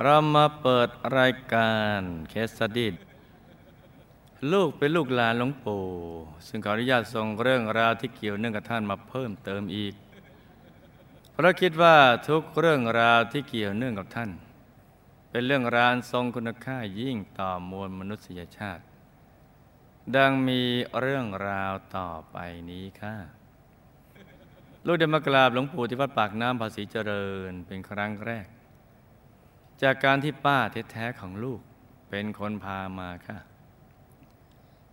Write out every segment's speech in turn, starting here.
เรามาเปิดรายการเคสสดิดลูกเป็นลูกหลานหลวงปู่ซึ่งขออนุญาตส่งเรื่องราวที่เกี่ยวเนื่องกับท่านมาเพิ่มเติมอีก เพราะคิดว่าทุกเรื่องราวที่เกี่ยวเนื่องกับท่าน เป็นเรื่องราวทรงคุณค่ายิ่งต่อมวลมนุษยชาติ ดังมีเรื่องราวต่อไปนี้ค่ะลูกได้มากราบหลวงปู่ที่วัดปากน้ำภาษีเจริญเป็นครั้งแรก จากการที่ป้าแท้ๆของลูกเป็นคนพามาค่ะ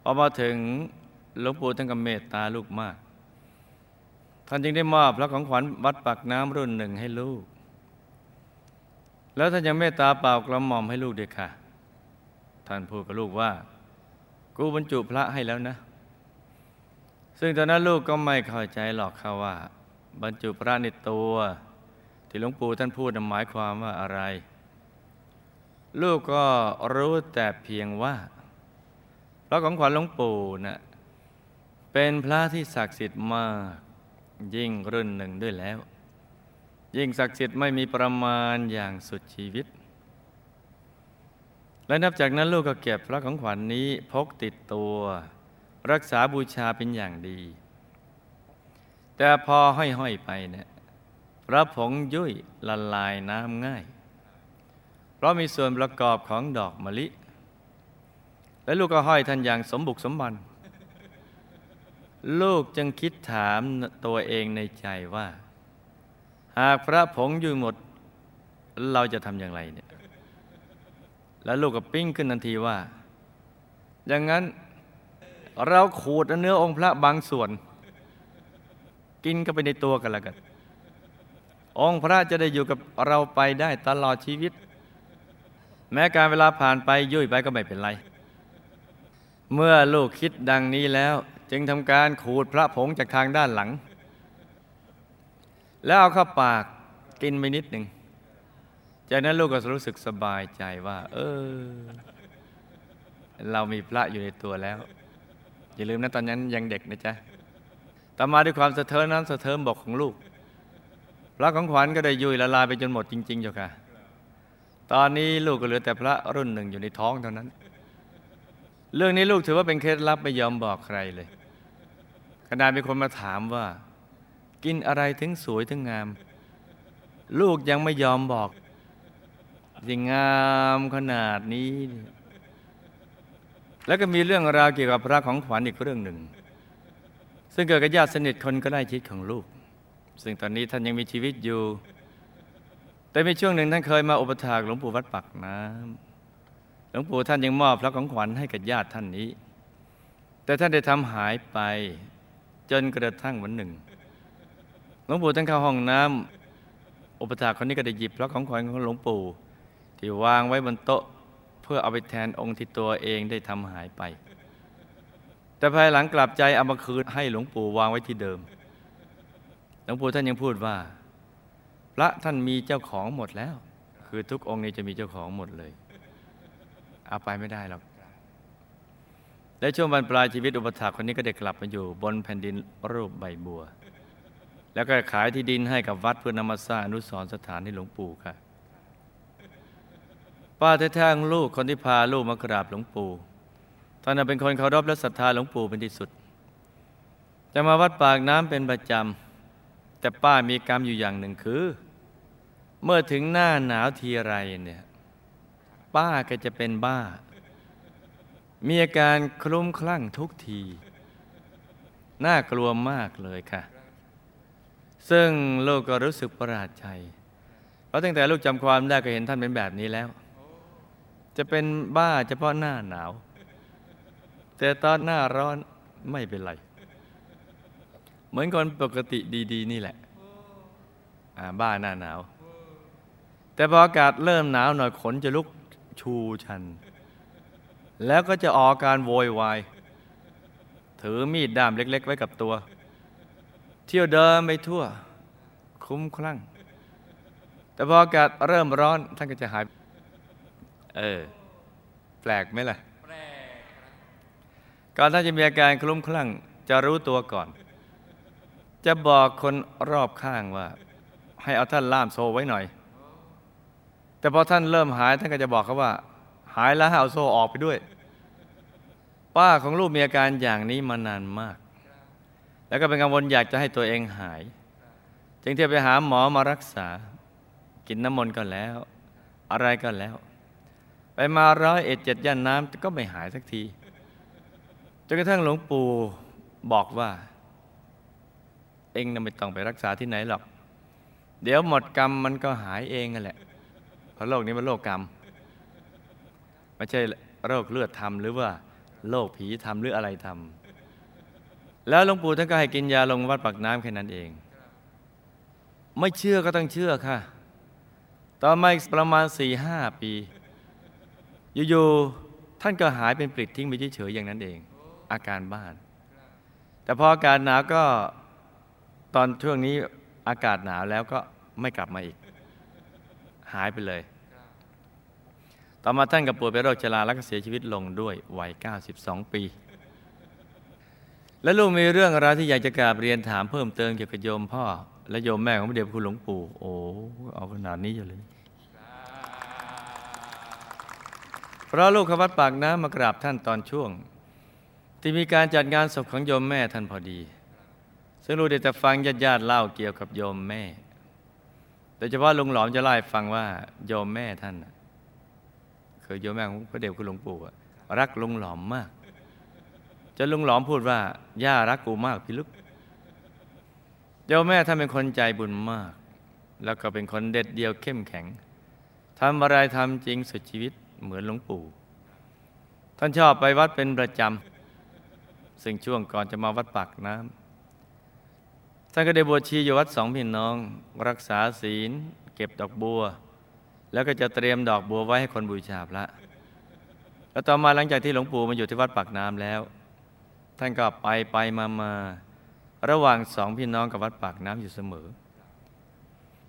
พอมาถึงหลวงปู่ท่านก็เมตตาลูกมาก ท่านจึงได้มอบพระของขวัญวัดปากน้ำรุ่นหนึ่งให้ลูก แล้วท่านยังเมตตาเปล่ากระหม่อมให้ลูกด้วยค่ะ ท่านพูดกับลูกว่า กูบรรจุพระให้แล้วนะ ซึ่งตอนนั้นลูกก็ไม่เข้าใจหรอกค่ะว่า บรรจุพระในตัว ที่หลวงปู่ท่านพูดหมายความว่าอะไร ลูกก็รู้แต่เพียงว่าพระของขวัญหลวงปู่นะ่ะเป็นพระที่ศักดิ์สิทธิ์มากยิ่งรุ่นหนึ่งด้วยแล้ว ยิ่งศักดิ์สิทธิ์ไม่มีประมาณอย่างสุดชีวิต และนับจากนั้นลูกก็เก็บพระของขวัญนนี้พกติดตัว รักษาบูชาเป็นอย่างดี แต่พอห้อยๆไปเนะี่ยพระผงยุ่ยละลายน้ำง่าย เพราะมีส่วนประกอบของดอกมะลิ และลูกก็ห้อยท่านอย่างสมบุกสมบัน ลูกจึงคิดถามตัวเองในใจว่า หากพระผงอยู่หมด เราจะทำอย่างไรเนี่ย แล้วลูกก็ปิ้งขึ้นทันทีว่า อย่างนั้นเราขูดเนื้อองค์พระบางส่วน กินก็ไปในตัวกันล้วกัน องค์พระจะได้อยู่กับเราไปได้ตลอดชีวิต แม้การเวลาผ่านไปยุ่ยไปก็ไม่เป็นไร เมื่อลูกคิดดังนี้แล้ว จึงทำการขูดพระผงจากทางด้านหลัง แล้วเอาเข้าปากกินไปนิดหนึ่งจากนั้นลูกก็รู้สึกสบายใจว่า เออ เรามีพระอยู่ในตัวแล้ว อย่าลืมนะตอนนั้นยังเด็กนะจ๊ะต่อมาด้วยความสะเทินนั้นสะเทินบอกของลูกพระของขวัญก็ได้ยุ่ยละลายไปจนหมดจริงๆเจ้าค่ะ ตอนนี้ลูกก็เหลือแต่พระรุ่นหนึ่งอยู่ในท้องเท่านั้น เรื่องนี้ลูกถือว่าเป็นเคล็ดลับไม่ยอมบอกใครเลยขณะมีคนมาถามว่า กินอะไรถึงสวยถึงงาม ลูกยังไม่ยอมบอกสิ่งงามขนาดนี้ แล้วก็มีเรื่องราวเกี่ยวกับพระของขวัญอีกเรื่องหนึ่ง ซึ่งเกิดกับญาติสนิทคนก็ได้ชิดของลูก ซึ่งตอนนี้ท่านยังมีชีวิตอยู่ แต่มีช่วงหนึ่งท่านเคยมาอุปถากหลวงปู่วัดปักน้ำหลวงปู่ท่านยังมอบพระของขวัญให้กับญาติท่านนี้ แต่ท่านได้ทำหายไป จนกระทั่งวันหนึ่งหลวงปู่ท่านเข้าห้องน้ำอุปถาคนนี้ก็ได้หยิบพระของขวัญของหลวงปู่ ที่วางไว้บนโต๊ะเพื่อเอาไปแทนองค์ที่ตัวเองได้ทำหายไป แต่ภายหลังกลับใจเอามาคืนให้หลวงปู่วางไว้ที่เดิม หลวงปู่ท่านยังพูดว่า พระท่านมีเจ้าของหมดแล้ว คือทุกองค์นี้จะมีเจ้าของหมดเลย เอาไปไม่ได้หรอกและช่วงบรรปลายชีวิตอุปถาคนนี้ก็ได้กลับมาอยู่บนแผ่นดินรูปใบบัว แล้วก็ขายที่ดินให้กับวัดเพื่อนำมาสร้างอนุสรสถานให้หลวงปู่ค่ะป้าแท้ๆลูกคนที่พาลูกมากราบหลวงปู่ท่านเป็นคนเคารพและศรัทธาหลวงปู่เป็นที่สุด จะมาวัดปากน้ำเป็นประจำ แต่ป้ามีกรรมอยู่อย่างหนึ่งคือ เมื่อถึงหน้าหนาวทีไรเนี่ยป้าก็จะเป็นบ้า มีอาการคลุ้มคลั่งทุกที น่ากลัวมากเลยค่ะ ซึ่งลูกก็รู้สึกประหลาดใจ เพราะตั้งแต่ลูกจำความได้ก็เห็นท่านเป็นแบบนี้แล้ว จะเป็นบ้าเฉพาะหน้าหนาว แต่ตอนหน้าร้อนไม่เป็นไร เหมือนคนปกติดีๆ นี่แหละบ้าหน้าหนาว แต่พออากาศเริ่มหนาวหน่อยขนจะลุกชูชัน แล้วก็จะออกการโวยวาย ถือมีดด้ามเล็ก ๆ ไว้กับตัว เที่ยวเดินไปทั่ว คุ้มคลั่ง แต่พออากาศเริ่มร้อนท่านก็จะหาย เออ แปลกไหมล่ะแปลกก่อนท่านจะมีอาการคลุ้มคลั่ง จะรู้ตัวก่อน จะบอกคนรอบข้างว่า ให้เอาท่านล่ามโซไว้หน่อย แต่พอท่านเริ่มหายท่านก็จะบอกเขาว่า หายแล้วเอาโซ่ออกไปด้วย ป้าของลูกมีอาการอย่างนี้มานานมาก แล้วก็เป็นกังวลอยากจะให้ตัวเองหาย จึงเที่ยวไปหาหมอมารักษา กินน้ำมนต์ก็แล้ว อะไรก็แล้ว ไปมาร้อยเอ็ดเจ็ดย่านน้ำก็ไม่หายสักทีจนกระทั่งหลวงปู่บอกว่า เองน่ะไม่ต้องไปรักษาที่ไหนหรอก เดี๋ยวหมดกรรมมันก็หายเองนั่นแหละ เพราะโรคนี้มันโรคกรรม ไม่ใช่โรคเลือดทำหรือว่าโรคผีทำหรืออะไรทำแล้วหลวงปู่ท่านก็ให้กินยาลงวัดปากน้ำแค่นั้นเอง ไม่เชื่อก็ต้องเชื่อค่ะ ต่อมาอีกประมาณสี่ห้าปี อยู่ๆท่านก็หายเป็นปลิดทิ้งไปเฉยๆอย่างนั้นเอง อาการบ้าน แต่พออากาศหนาวก็ ตอนช่วงนี้อากาศหนาวแล้วก็ไม่กลับมาอีก หายไปเลย ต่อมาท่านกับป่วยเป็นโรคชราแล้วก็เสียชีวิตลงด้วยวัย 92 ปี และลูกมีเรื่องราวที่อยากจะกราบเรียนถามเพิ่มเติมเกี่ยวกับโยมพ่อ และโยมแม่ของพระเดชคุณหลวงปู่ โอ้เอาขนาดนี้อยู่เลยเพราะลูกขวัดปากน้ำมากราบท่านตอนช่วง ที่มีการจัดงานศพของโยมแม่ท่านพอดี ซึ่งลูกได้แต่ฟังญาติญาติเล่าเกี่ยวกับโยมแม่ โดยเฉพาะลุงหลอมจะเล่าให้ฟังว่าโยมแม่ท่านน่ะคือโยมแม่ของพระเดชคุณหลวงปู่อะรักลุงหลอมมากจนลุงหลอมพูดว่าย่ารักกูมากพี่ลึกโยมแม่ท่านเป็นคนใจบุญมาก แล้วก็เป็นคนเด็ดเดียวเข้มแข็งทำอะไรทำจริงสุดชีวิตเหมือนหลวงปู่ ท่านชอบไปวัดเป็นประจำ ซึ่งช่วงก่อนจะมาวัดปากน้ำ ท่านก็ได้บวชชีอยู่วัดสองพี่น้อง รักษาศีล เก็บดอกบัว แล้วก็จะเตรียมดอกบัวไว้ให้คนบูชาพระแล้วต่อมาหลังจากที่หลวงปู่มาอยู่ที่วัดปากน้ำแล้ว ท่านก็ไปไปมามาระหว่างสองพี่น้องกับวัดปากน้ำอยู่เสมอ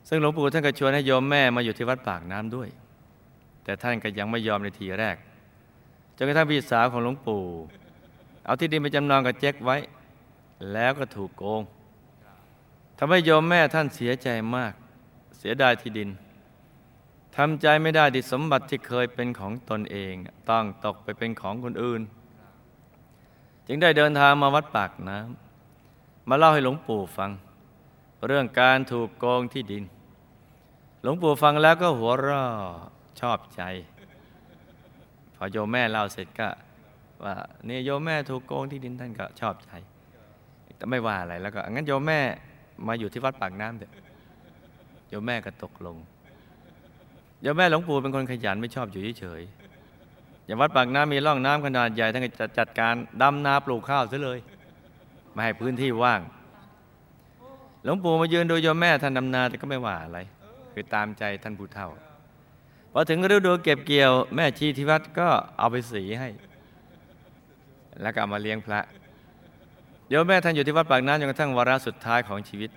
ซึ่งหลวงปู่ท่านก็ชวนให้โยมแม่มาอยู่ที่วัดปากน้ำด้วย แต่ท่านก็ยังไม่ยอมในทีแรกจนกระทั่งพี่สาวของหลวงปู่ เอาที่ดินไปจำนองกับเจ๊กไว้ แล้วก็ถูกโกง ทำให้โยมแม่ท่านเสียใจมาก เสียดายที่ดินทำใจไม่ได้ที่สมบัติที่เคยเป็นของตนเอง ต้องตกไปเป็นของคนอื่น จึงได้เดินทางมาวัดปากน้ำมาเล่าให้หลวงปู่ฟัง เรื่องการถูกโกงที่ดิน หลวงปู่ฟังแล้วก็หัวเราะชอบใจ พอโยมแม่เล่าเสร็จก็ว่าเนี่ยโยมแม่ถูกโกงที่ดินท่านก็ชอบใจแต่ไม่ว่าอะไรแล้วก็งั้นโยมแม่ มาอยู่ที่วัดปากน้ำเถอะโยมแม่ก็ตกลงโยมแม่หลวงปู่เป็นคนขยันไม่ชอบอยู่เฉยๆอย่างวัดปากน้ำมีร่องน้ำขนาดใหญ่ท่านก็จะจัดการดำนาปลูกข้าวซะเลยไม่ให้พื้นที่ว่าง หลวงปู่มายืนดูโยมแม่ท่านดำนาแต่ก็ไม่ว่าอะไร คือตามใจท่านผู้เฒ่าพอถึงฤดูเก็บเกี่ยว แม่ชีที่วัดก็เอาไปสีให้ แล้วก็เอามาเลี้ยงพระ โยมแม่ท่านอยู่ที่วัดปากน้ำจนกระทั่งวาระสุดท้ายของชีวิต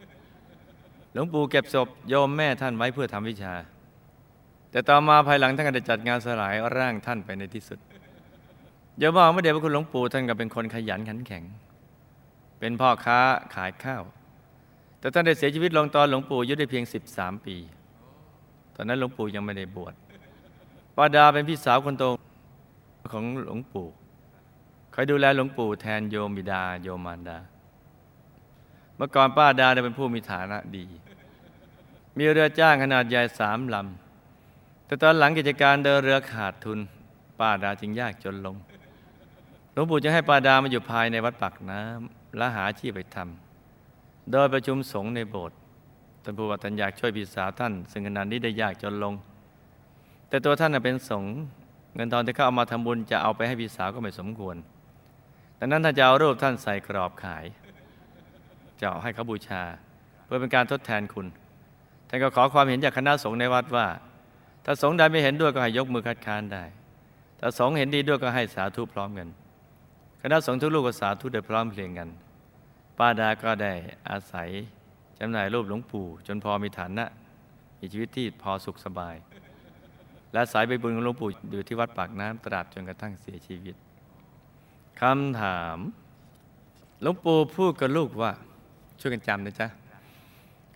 หลวงปู่เก็บศพโยมแม่ท่านไว้เพื่อทำวิชา แต่ต่อมาภายหลังท่านก็ได้จัดงานสลายร่างท่านไปในที่สุดโยมบอกเมื่อเดชพระคุณหลวงปู่ท่านก็เป็นคนขยันขันแข็ง เป็นพ่อค้าขายข้าว แต่ท่านได้เสียชีวิตลงตอนหลวงปู่อายุได้เพียง 13 ปี ตอนนั้นหลวงปู่ยังไม่ได้บวชป้าดาเป็นพี่สาวคนโตของหลวงปู่ คอยดูแลหลวงปู่แทนโยมบิดาโยมมารดา เมื่อก่อนป้าดาเป็นผู้มีฐานะดี มีเรือจ้างขนาดใหญ่สามลำ แต่ตอนหลังกิจการเดินเรือขาดทุน ป้าดาจึงยากจนลง หลวงปู่จะให้ป้าดามาอยู่ภายในวัดปักน้ำและหาชีพไปทำโดยประชุมสงฆ์ในโบสถ์ท่านผู้ว่าท่านอยากช่วยพี่สาวท่าน ซึ่งขณะนี้ได้ยากจนลง แต่ตัวท่านเป็นสงฆ์เงินทองที่เขาเอามาทำบุญจะเอาไปให้พี่สาวก็ไม่สมควร ดังนั้นท่านจะเอารูปท่านใส่กรอบขาย จะเอาให้เขาบูชา เพื่อเป็นการทดแทนคุณ ท่านก็ขอความเห็นจากคณะสงฆ์ในวัดว่า ถ้าสงฆ์ใดไม่เห็นด้วยก็ให้ยกมือคัดค้านได้ ถ้าสงฆ์เห็นดีด้วยก็ให้สาธุพร้อมกัน คณะสงฆ์ทุกลูกก็สาธุโดยพร้อมเพรียงกัน ป้าดาก็ได้อาศัยจำหน่ายรูปหลวงปู่จนพอมีฐานะ มีชีวิตที่พอสุขสบาย และสายใบบุญของหลวงปู่อยู่ที่วัดปากน้ำตราบจนกระทั่งเสียชีวิต คำถามหลวงปู่พูดกับลูกว่า ช่วยกันจำนะจ๊ะ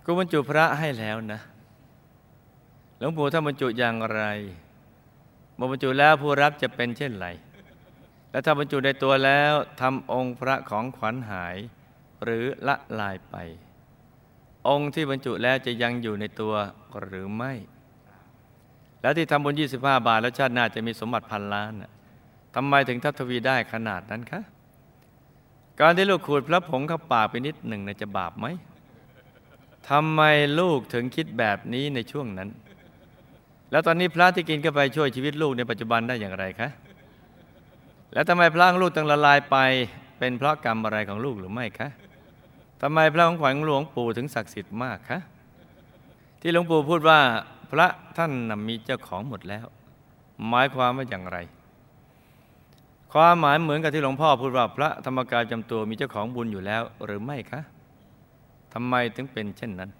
กูบรรจุพระให้แล้วนะหลวงปู่ถ้าบรรจุอย่างไรเมื่อบรรจุแล้วผู้รับจะเป็นเช่นไร และถ้าบรรจุในตัวแล้วทำองค์พระของขวัญหาย หรือละลายไป องค์ที่บรรจุแล้วจะยังอยู่ในตัวหรือไม่ แล้วที่ทำบุญ 25 บาทแล้วชาติหน้าจะมีสมบัติพันล้าน ทำไมถึงทัพทวีได้ขนาดนั้นคะ การที่ลูกขูดพระผงเข้าปากไปนิดหนึ่งจะบาปไหมทำไมลูกถึงคิดแบบนี้ในช่วงนั้น แล้วตอนนี้พระที่กินเข้าไปช่วยชีวิตลูกในปัจจุบันได้อย่างไรคะ แล้วทำไมพระของลูกต้องละลายไป เป็นเพราะกรรมอะไรของลูกหรือไม่คะทำไมพระของขวัญหลวงปู่ถึงศักดิ์สิทธิ์มากคะที่หลวงปู่พูดว่าพระท่านมีเจ้าของหมดแล้ว หมายความว่าอย่างไร ความหมายเหมือนกับที่หลวงพ่อพูดว่าพระธรรมกายจำตัวมีเจ้าของบุญอยู่แล้วหรือไม่คะทำไมถึงเป็นเช่นนั้น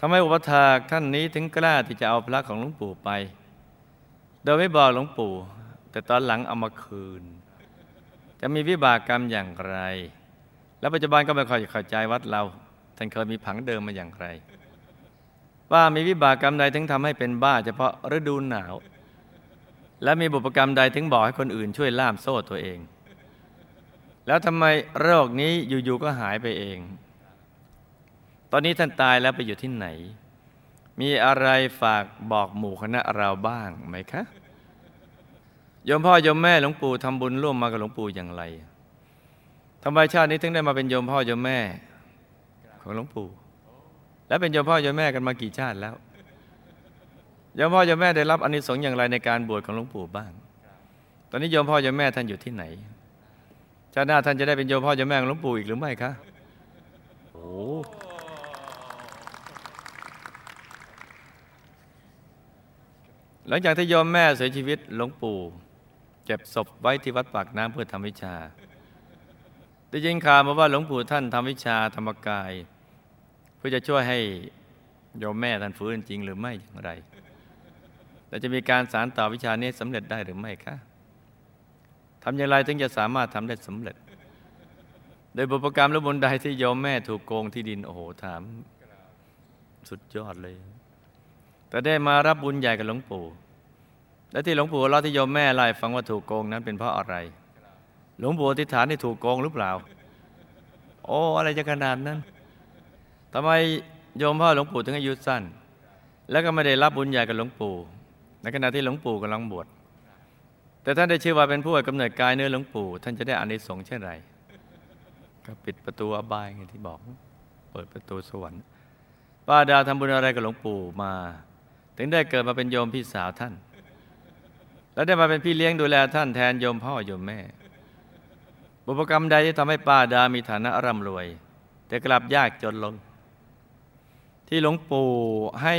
ทำไมอุปถากท่านนี้ถึงกล้าที่จะเอาพระของหลวงปู่ไป โดยไม่บอกหลวงปู่ แต่ตอนหลังเอามาคืน จะมีวิบากกรรมอย่างไร แล้วปัจจุบันก็ไม่ค่อยเข้าใจวัดเรา ท่านเคยมีผังเดิมมาอย่างไร ว่ามีวิบากกรรมใดถึงทำให้เป็นบ้า เฉพาะฤดูหนาว และมีบุพกรรมใดถึงบอกให้คนอื่นช่วยล่ามโซ่ตัวเอง แล้วทำไมโรคนี้อยู่ๆก็หายไปเอง ตอนนี้ท่านตายแล้วไปอยู่ที่ไหน มีอะไรฝากบอกหมู่คณะเราบ้างไหมคะโยมพ่อโยมแม่หลวงปู่ทำบุญร่วมมากับหลวงปู่อย่างไรทำไมชาตินี้ถึงได้มาเป็นโยมพ่อโยมแม่ของหลวงปู่ แล้วเป็นโยมพ่อโยมแม่กันมากี่ชาติแล้ว ยมพ่อยมแม่ได้รับอนิสงส์อย่างไรในการบวชของหลวงปู่บ้าง ตอนนี้โยมพ่อยมแม่ท่านอยู่ที่ไหนชาติหน้าท่านจะได้เป็นโยมพ่อยมแม่ของหลวงปู่อีกหรือไม่คะโอ้หลังจากที่ยมแม่เสียชีวิตหลวงปู่เก็บศพไว้ที่วัดปากน้ำเพื่อทำวิชาได้ยินข่าวมาว่าหลวงปู่ท่านทำวิชาธรรมกาย เพื่อจะช่วยให้ยมแม่ท่านฟื้นจริงหรือไม่อย่างไร เราจะมีการสารต่อวิชานี้สำเร็จได้หรือไม่คะทำอย่างไรถึงจะสามารถทำได้สำเร็จ โดยบุพกรรมและบุญใดที่ยอมแม่ถูกโกงที่ดินโอ้โหถาม สุดยอดเลย แต่ได้มารับบุญใหญ่กับหลวงปู่ และที่หลวงปู่เล่าที่โยมแม่ไล่ฟังว่าถูกโกงนั้นเป็นเพราะอะไร หลวงปู่อธิษฐานที่ถูกโกงหรือเปล่า โอ้อะไรจะขนาดนั้นทำไมโยมพ่อหลวงปู่ถึงอายุสั้น แล้วก็ไม่ได้รับบุญใหญ่กับหลวงปู่ ในขณะที่หลวงปู่กำลังบวชแต่ท่านได้ชื่อว่าเป็นผู้กำเนิดกายเนื้อหลวงปู่ ท่านจะได้อานิสงส์เช่นไร ก็ปิดประตูอบายไงที่บอก เปิดประตูสวรรค์ป้าดาทำบุญอะไรกับหลวงปู่มา ถึงได้เกิดมาเป็นโยมพี่สาวท่าน และได้มาเป็นพี่เลี้ยงดูแลท่านแทนโยมพ่อโยมแม่ บุพกรรมใดที่ทำให้ป้าดามีฐานะร่ำรวย แต่กลับยากจนลง ที่หลวงปู่ให้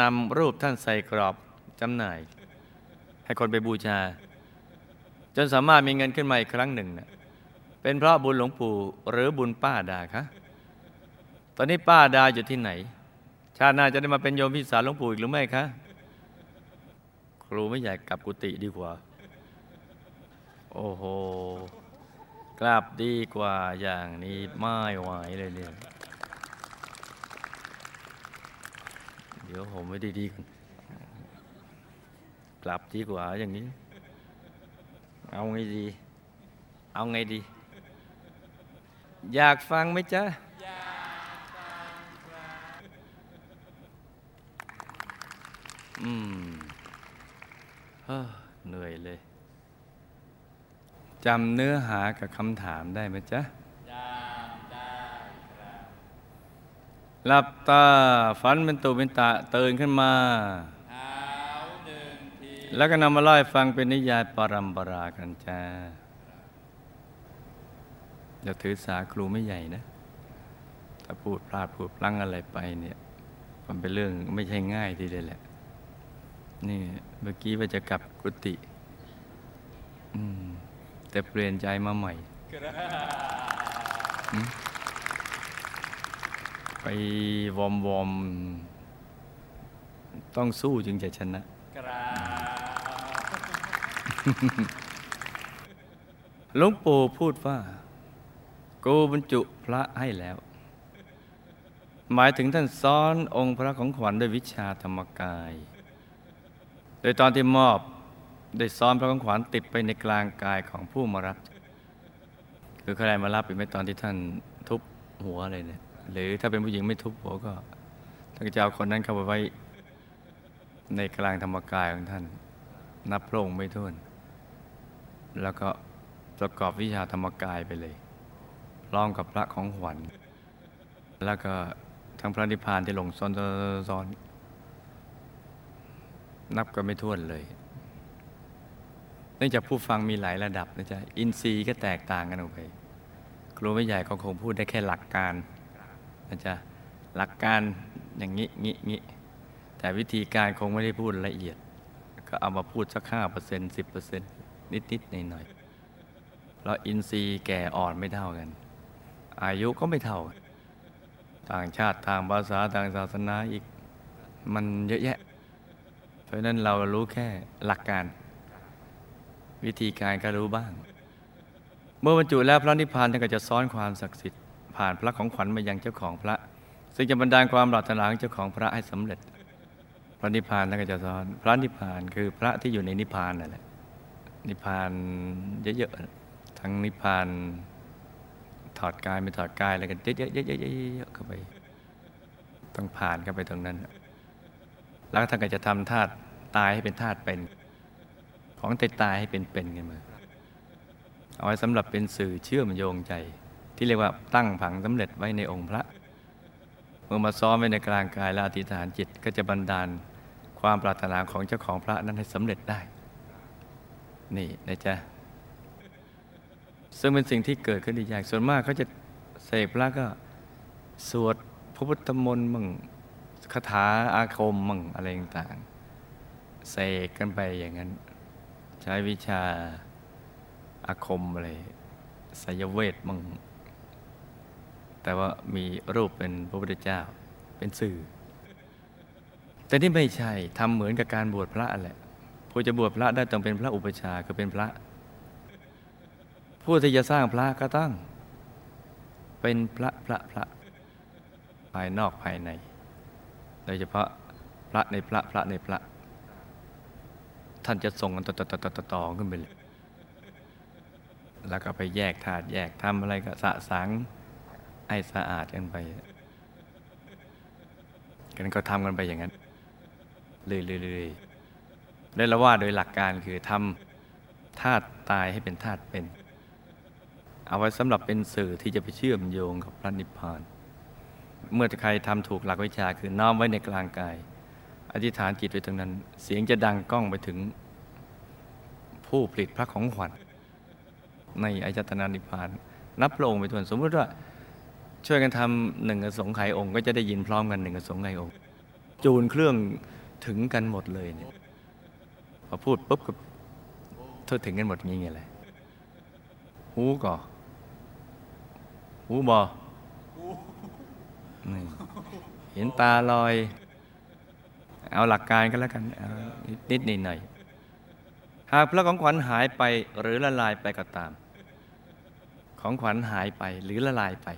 นำรูปท่านใส่กรอบ จำหน่าย ให้คนไปบูชา จนสามารถมีเงินขึ้นมาอีกครั้งหนึ่งนะเป็นเพราะบุญหลวงปู่หรือบุญป้าดาคะตอนนี้ป้าดาอยู่ที่ไหน ชาติหน้าจะได้มาเป็นโยมพี่สาวหลวงปู่อีกหรือไม่คะครูไม่อยากกลับกุฏิดีกว่า โอ้โหกลับดีกว่าอย่างนี้ไม่ไหวเลยเนี่ยเดี๋ยวผมไม่ด้ดีกัน กลับดีกว่าอย่างนี้ เอาไงดี เอาไงดี อยากฟังไหมจ๊ะอืมเหนื่อยเลยจำเนื้อหากับคำถามได้ไหมจ๊ะจำได้ครับหลับตาฝันเป็นตุเป็นตะตื่นขึ้นมา แล้วก็นำมาเล่าฟังเป็นนิยายปรัมปรากันจ้าอย่าถือสาครูไม่ใหญ่นะ ถ้าพูดพลาดพูดพลั้งอะไรไปเนี่ย มันเป็นเรื่องไม่ใช่ง่ายทีเดียวแหละ นี่เมื่อกี้ว่าจะกลับกุฏิแต่เปลี่ยนใจมาใหม่ ไปวอมวอม ต้องสู้จึงจะชนะ หลวงปู่พูดว่า กูบรรจุพระให้แล้ว หมายถึงท่านซ้อนองค์พระของขวัญด้วยวิชาธรรมกาย โดยตอนที่มอบได้ซ้อนพระของขวัญติดไปในกลางกายของผู้มารับ คือใครมารับไปไม่ตอนที่ท่านทุบหัวเลยเนี่ยหรือถ้าเป็นผู้หญิงไม่ทุบหัวก็ท่านจะเอาคนนั้นเข้าไปไว้ในกลางธรรมกายของท่าน นับพระองค์ไม่ท้วน แล้วก็ประกอบวิชาธรรมกายไปเลยพร้อมกับพระของขวัญ แล้วก็ทั้งพระนิพพานที่หลงซ้อนซ้อนนับก็ไม่ท้วนเลย เนื่องจากผู้ฟังมีหลายระดับนะจ๊ะ อินทรีย์ก็แตกต่างกันออกไป ครูไม่ใหญ่ก็คงพูดได้แค่หลักการนะจ๊ะ หลักการอย่างนี้งี้งี้แต่วิธีการคงไม่ได้พูดละเอียด ก็เอามาพูดสักห้าเปอร์เซ็นต์สิบเปอร์เซ็นต์ นิดนิดหน่อยหน่อยเพราะอินทรีย์แก่อ่อนไม่เท่ากัน อายุก็ไม่เท่ากันต่างชาติต่างภาษาต่างศาสนาอีก มันเยอะแยะ เพราะนั้นเรารู้แค่หลักการ วิธีการก็รู้บ้าง เมื่อบรรจุแล้วพระนิพพานท่านก็จะซ้อนความศักดิ์สิทธิ์ผ่านพระของขวัญมายังเจ้าของพระ ซึ่งจะบรรดาลความปรารถนาของเจ้าของพระให้สำเร็จพระนิพพานท่านก็จะซ้อน พระนิพพานคือพระที่อยู่ในนิพพานนั่นแหละ นิพพานเยอะๆ ทั้งนิพพานถอดกายไม่ถอดกายอะไรกันเยอะๆๆๆเข้าไป ต้องผ่านเข้าไปตรงนั้น แล้วท่านก็จะทำธาตุตายให้เป็นธาตุเป็น ของตายตายให้เป็นเป็นกันมาเอาไว้สำหรับเป็นสื่อเชื่อมโยงใจ ที่เรียกว่าตั้งผังสำเร็จไว้ในองค์พระ เมื่อมาซ้อมไว้ในกลางกายและอธิษฐานจิตก็จะบันดาลความปรารถนาของเจ้าของพระนั้นให้สำเร็จได้ นี่นะจ๊ะ ซึ่งเป็นสิ่งที่เกิดขึ้นอีกอย่างส่วนมากเขาจะเสกพระก็สวดพระพุทธมนต์มั่งคาถาอาคมมั่งอะไรต่างๆเสกกันไปอย่างนั้น ใช้วิชาอาคมอะไรสยเวทมั่งแต่ว่ามีรูปเป็นพระพุทธเจ้าเป็นสื่อ แต่นี่ไม่ใช่ทำเหมือนกับการบวชพระแหละ ผู้จะบวชพระได้ต้องเป็นพระอุปชาคือเป็นพระ ผู้ที่จะสร้างพระก็ต้อง เป็นพระพระพระภายนอกภายใน โดยเฉพาะพระในพระพระในพระ ท่านจะส่งกันต่อต่อต่อต่อต่อขึ้นไปเลยแล้วก็ไปแยกถาดแยกทำอะไรก็สะสางให้สะอาดกันไป กันก็ทำกันไปอย่างนั้นเรื่อยๆ ได้ละว่าโดยหลักการคือทำธาตุตายให้เป็นธาตุเป็น เอาไว้สำหรับเป็นสื่อที่จะไปเชื่อมโยงกับพระนิพพาน เมื่อใครทำถูกหลักวิชาคือน้อมไว้ในกลางกาย อธิษฐานจิตไว้ตรงนั้น เสียงจะดังก้องไปถึง ผู้ผลิตพระของขวัญในอายตนานิพพาน นับพระองค์ไปทวนสมมติว่าช่วยกันทำหนึ่งกระสงไของค์ ก็จะได้ยินพร้อมกันหนึ่งกระสงไของค์ จูนเครื่องถึงกันหมดเลยเนี่ย พอพูดปุ๊บก็เท่าถึงกันหมดงี้ไงเลยหูก่อหูบอนี่เห็นตาลอย เอาหลักการก็แล้วกันนิดนิดหน่อยหากพระของขวัญหายไปหรือละลายไปก็ตาม ของขวัญหายไปหรือละลายไป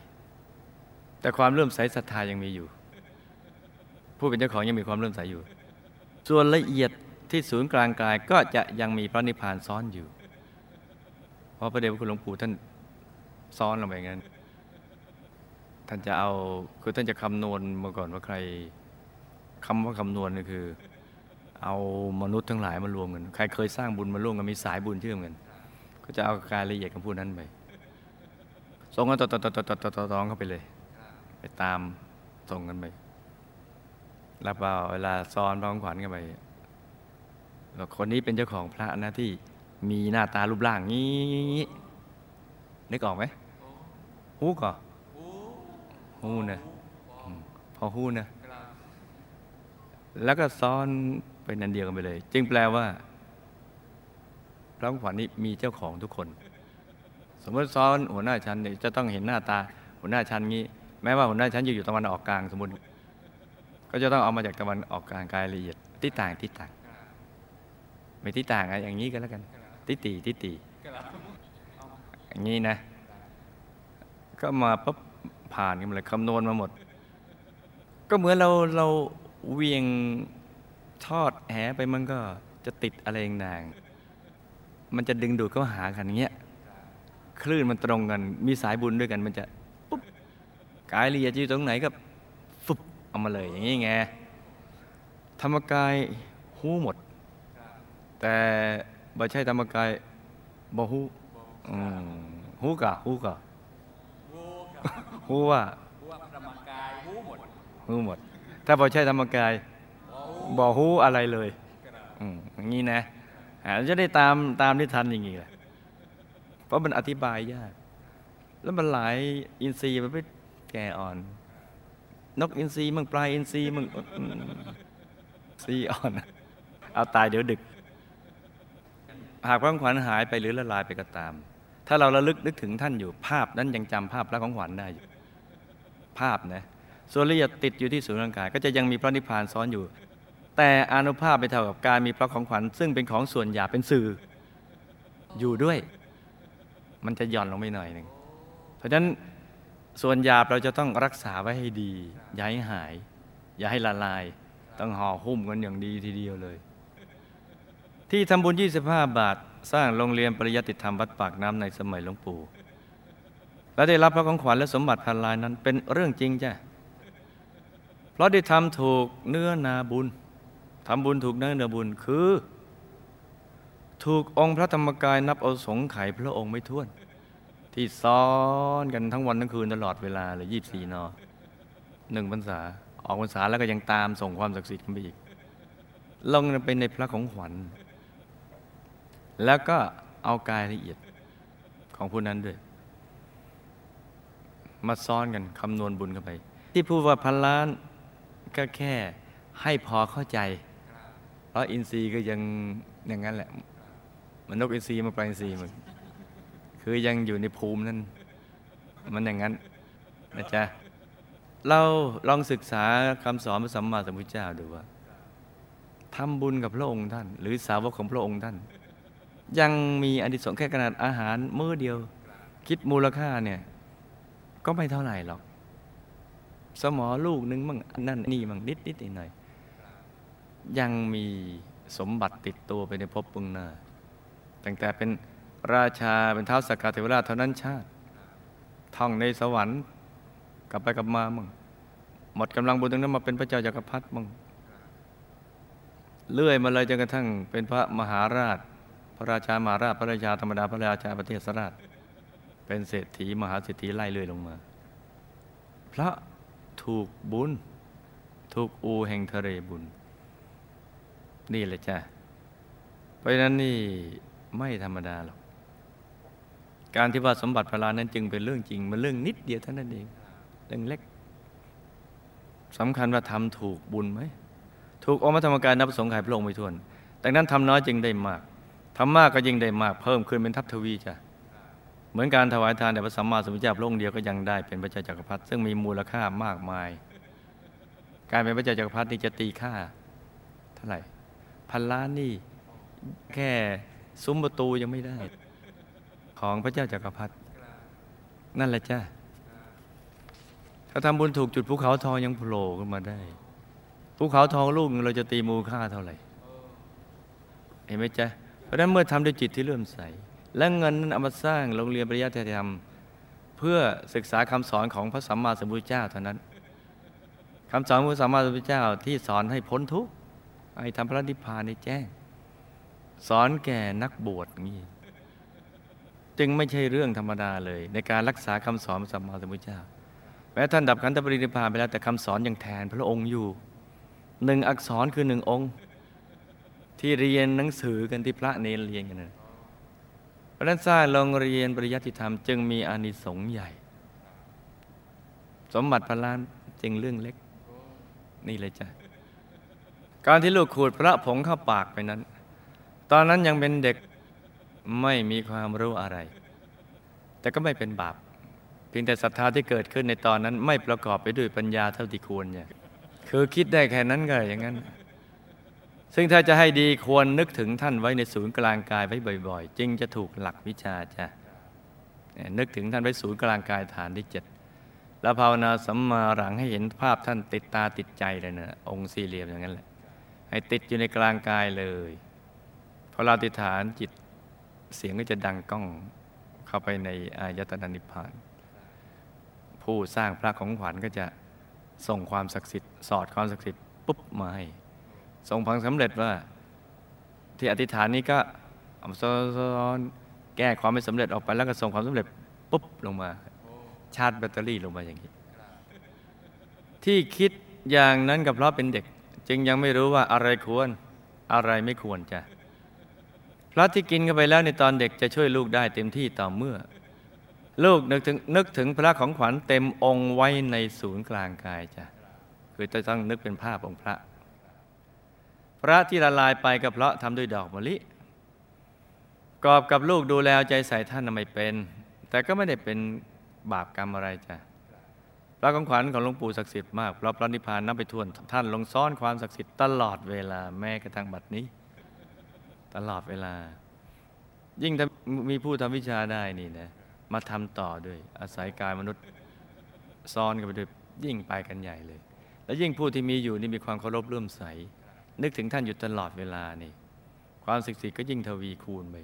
แต่ความเลื่อมใสศรัทธายังมีอยู่ ผู้เป็นเจ้าของยังมีความเลื่อมใสอยู่ ส่วนละเอียด ที่ศูนย์กลางกายก็จะยังมีพระนิพพานซ้อนอยู่ เพราะพระเดชพระคุณหลวงปู่ท่านซ้อนลงไปงั้น ท่านจะเอาคือท่านจะคำนวณมาก่อนว่าใครคำว่าคำนวณนี่คือ เอามนุษย์ทั้งหลายมารวมกัน ใครเคยสร้างบุญมาร่วมกันมีสายบุญเชื่อมกัน ก็จะเอาการละเอียดของผู้นั้นไปส่งกันต่อต่อต่อต่อต่อต่อต่อเข้าไปเลย ไปตามส่งกันไปแล้วพอเวลาซ้อนพระองขวัญกันไป ว่าคนนี้เป็นเจ้าของพระนะที่มีหน้าตารูปร่างนี้นึกออกไหมฮู้ก่อฮู้นะพอฮู้นะแล้วก็ซ้อนเป็นนันเดียวกันไปเลย จึงแปลว่าพระขวัญนี้มีเจ้าของทุกคน สมมติซ้อนหัวหน้าชั้นเนี่ยจะต้องเห็นหน้าตาหัวหน้าชั้นนี้ แม้ว่าหัวหน้าชั้นอยู่อยู่ตะวันออกกลางสมมติ ก็จะต้องเอามาจากตะวันออกกลางกายละเอียดที่ต่างที่ต่าง ม่ที่ต่างอะอย่างนี้ก็แล้วกัน ติตีติตีอย่างนี้นะ ก็มาปุ๊บผ่านกันเลยคำนวณมาหมด ก็เหมือนเราเราเวียงทอดแหไปมันก็จะติดอะไรนาง มันจะดึงดูดเข้าหากันอย่างเงี้ยคลื่นมันตรงกัน มีสายบุญด้วยกัน มันจะปุ๊บกายละเอียดอยู่ตรงไหนก็ฟุบเอามาเลยอย่างนี้ไงธรรมกายหูหมด แต่บ่ใช่ธรรมกายบ่หูหูกะหูกะหูว่าธรรมกายหูหมดหูหมด ถ้าบ่ใช่ธรรมกายบ่หูอะไรเลยอย่างนี้นะจะได้ตามตามที่ทันอย่างนี้แหละเพราะมันอธิบายยาก แล้วมันหลายอินทรีย์มันไปแก่อ่อน นกอินทรีย์มึงปลายอินทรีย์มึงซีอ่อนเอาตายเดี๋ยวดึก หากพระของขวัญหายไปหรือละลายไปก็ตาม ถ้าเราระลึกนึกถึงท่านอยู่ภาพนั้นยังจำภาพพระของขวัญได้อยู่ ภาพนะส่วนละเอียดติดอยู่ที่ศูนย์ร่างกาย ก็จะยังมีพระนิพพานซ้อนอยู่ แต่อนุภาพไปเท่ากับการมีพระของขวัญ ซึ่งเป็นของส่วนหยาเป็นสื่อ อยู่ด้วย มันจะหย่อนลงไปหน่อยหนึ่งเพราะฉะนั้นส่วนหยาบเราจะต้องรักษาไว้ให้ดี อย่าให้หาย อย่าให้ละลาย ต้องห่อหุ้มกันอย่างดีทีเดียวเลย ที่ทำบุญ 25 บาท สร้างโรงเรียนปริยัติธรรมวัดปากน้ำในสมัยหลวงปู่ และได้รับพระของขวัญและสมบัติพันลายนั้นเป็นเรื่องจริงจ้ะ เพราะได้ทำถูกเนื้อนาบุญทำบุญถูกเนื้อนาบุญคือ ถูกองค์พระธรรมกายนับเอาสงไข่พระองค์ไม่ท้วน ที่ซ้อนกันทั้งวันทั้งคืนตลอดเวลาเลยยี่สี่นอหนึ่งพรรษาออกพรรษาแล้วก็ยังตามส่งความศักดิ์สิทธิ์กันไปอีกลงไปในพระของขวัญ แล้วก็เอากายละเอียดของผู้นั้นด้วย มาซ้อนกันคำนวณบุญกันไป ที่พูดว่าพันล้านก็แค่ให้พอเข้าใจ เพราะอินทรีย์ก็ยังอย่างนั้นแหละ มันนกอินทรีย์มาปลาอินทรีย์มันคือยังอยู่ในภูมินั้น มันอย่างนั้นนะจ๊ะเราลองศึกษาคำสอนพระสัมมาสัมพุทธเจ้าดูว่าทำบุญกับพระองค์ท่าน หรือสาวกของพระองค์ท่าน ยังมีอนิสงส์แค่ขนาดอาหารมื้อเดียว คิดมูลค่าเนี่ย ก็ไม่เท่าไหร่หรอก สมอลูกนึงมั่งนั่นนี่มั่งนิดนิดหน่อย ยังมีสมบัติติดตัวไปในภพปุงนาตั้งแต่เป็นราชาเป็นเท้าสกกาเทวราชเท่านั้นชาติ ท่องในสวรรค์กลับไปกลับมามั่งหมดกำลังบุญตรงนั้นมาเป็นพระเจ้าจักรพรรดิมั่งเลื่อยมาเลยจนกระทั่งเป็นพระมหาราช พระราชามหาราชพระราชาธรรมดาพระราชาประเทศสราช เป็นเศรษฐีมหาเศรษฐีไล่เลื่อยลงมา พระถูกบุญ ถูกอูแห่งทะเลบุญ นี่แหละจ้ะเพราะนั้นนี่ไม่ธรรมดาหรอก การที่ว่าสมบัติพระลานั้นจึงเป็นเรื่องจริง มันเรื่องนิดเดียวเท่านั้นเองเรื่องเล็กสำคัญว่าทำถูกบุญไหม ถูกองค์ธรรมกายนับสงไข่พระองค์ไม่ทวน ดังนั้นทำน้อยจึงได้มาก ทำมากก็ยิ่งได้มากเพิ่มขึ้นเป็นทัพทวีจ้ะเหมือนการถวายทานแด่พระสัมมาสัมพุทธเจ้าพระองค์เดียวก็ยังได้เป็นพระเจ้าจักรพรรดิซึ่งมีมูลค่ามากมาย การเป็นพระเจ้าจักรพรรดินี่จะตีค่า เท่าไหร่พันล้านนี่แค่ซุ้มประตูยังไม่ได้ ของพระเจ้าจักรพรรดินั่นแหละจ้าถ้าทำบุญถูกจุดภูเขาทองยังโผล่ขึ้นมาได้ภูเขาทองลูกเราจะตีมูลค่าเท่าไหร่เห็นไหมจ๊ะเพ ราะฉะนั้นเมื่อทำด้วยจิตที่เลื่อมใส และเงินนั้นเอามาสร้างโรงเรียนปริยัติธรรม เพื่อศึกษาคำสอนของพระสัมมาสัมพุทธเจ้าเท่านั้นคำสอนของพระสัมมาสัมพุทธเจ้าที่สอนให้พ้นทุกข์ไอ้ทำพระนิพพานในแจ้ง สอนแก่นักบวชนี่จึงไม่ใช่เรื่องธรรมดาเลย ในการรักษาคำสอนพระสัมมาสัมพุทธเจ้าแม้ท่านดับขันธปรินิพพานไปแล้วแต่คำสอนยังแทนพระองค์อยู่หนึ่งอักษรคือหนึ่งองค์ ที่เรียนหนังสือกันที่พระเนรเรียนกันนะเพราะนั้นสร้างโรงเรียนปริยัติธรรม จึงมีอานิสงส์ใหญ่ สมบัติพระลานจึงเรื่องเล็ก นี่เลยจ้ะการที่ลูกขูดพระผงเข้าปากไปนั้น ตอนนั้นยังเป็นเด็กไม่มีความรู้อะไร แต่ก็ไม่เป็นบาป เพียงแต่ศรัทธาที่เกิดขึ้นในตอนนั้นไม่ประกอบไปด้วยปัญญาเท่าที่ควรเนี่ยคือคิดได้แค่นั้นก็อย่างนั้น ซึ่งถ้าจะให้ดีควรนึกถึงท่านไว้ในศูนย์กลางกายไว้บ่อย ๆ จึงจะถูกหลักวิชาจ้ะนึกถึงท่านไว้ศูนย์กลางกายฐานที่เจ็ดแล้วภาวนาสัมมาหลังให้เห็นภาพท่านติดตาติดใจเลยนะองค์สี่เหลี่ยมอย่างนั้นแหละให้ติดอยู่ในกลางกายเลยพอเราติฐานจิตเสียงก็จะดังก้องเข้าไปในอายตนะนิพพาน ผู้สร้างพระของขวัญก็จะส่งความศักดิ์สิทธิ์สอดความศักดิ์สิทธิ์ปุ๊บมาให้ ส่งพังสำเร็จว่า ที่อธิษฐานนี้ก็ซ้อนแก้ความไม่สำเร็จออกไปแล้วก็ส่งความสำเร็จปุ๊บลงมา ชาร์จแบตเตอรี่ลงมาอย่างนี้ ที่คิดอย่างนั้นกับเพราะเป็นเด็ก จึงยังไม่รู้ว่าอะไรควรอะไรไม่ควรจะพระที่กินกันไปแล้วในตอนเด็กจะช่วยลูกได้เต็มที่ต่อเมื่อ ลูกนึกถึงนึกถึงพระของขวัญเต็มองค์ไว้ในศูนย์กลางกายจ้ะคือจะต้องนึกเป็นภาพองค์พระ พระที่ละลายไปก็เพราะทำด้วยดอกมะลิกอบกับลูกดูแลใจใส่ท่านไม่เป็น แต่ก็ไม่ได้เป็นบาปกรรมอะไรจ้ะพระของขวัญของหลวงปู่ศักดิ์สิทธิ์มากเพราะพระนิพพานนับไปทวนท่านลงซ้อนความศักดิ์สิทธิ์ตลอดเวลาแม้กระทั่งบัดนี้ ตลอดเวลา ยิ่งถ้ามีผู้ทำวิชาได้นี่นะมาทำต่อด้วย อาศัยกายมนุษย์ซ้อนกันไปด้วยยิ่งไปกันใหญ่เลย และยิ่งผู้ที่มีอยู่นี่มีความเคารพเลื่อมใส นึกถึงท่านอยู่ตลอดเวลานี่ ความศักดิ์สิทธิ์ก็ยิ่งทวีคูณไป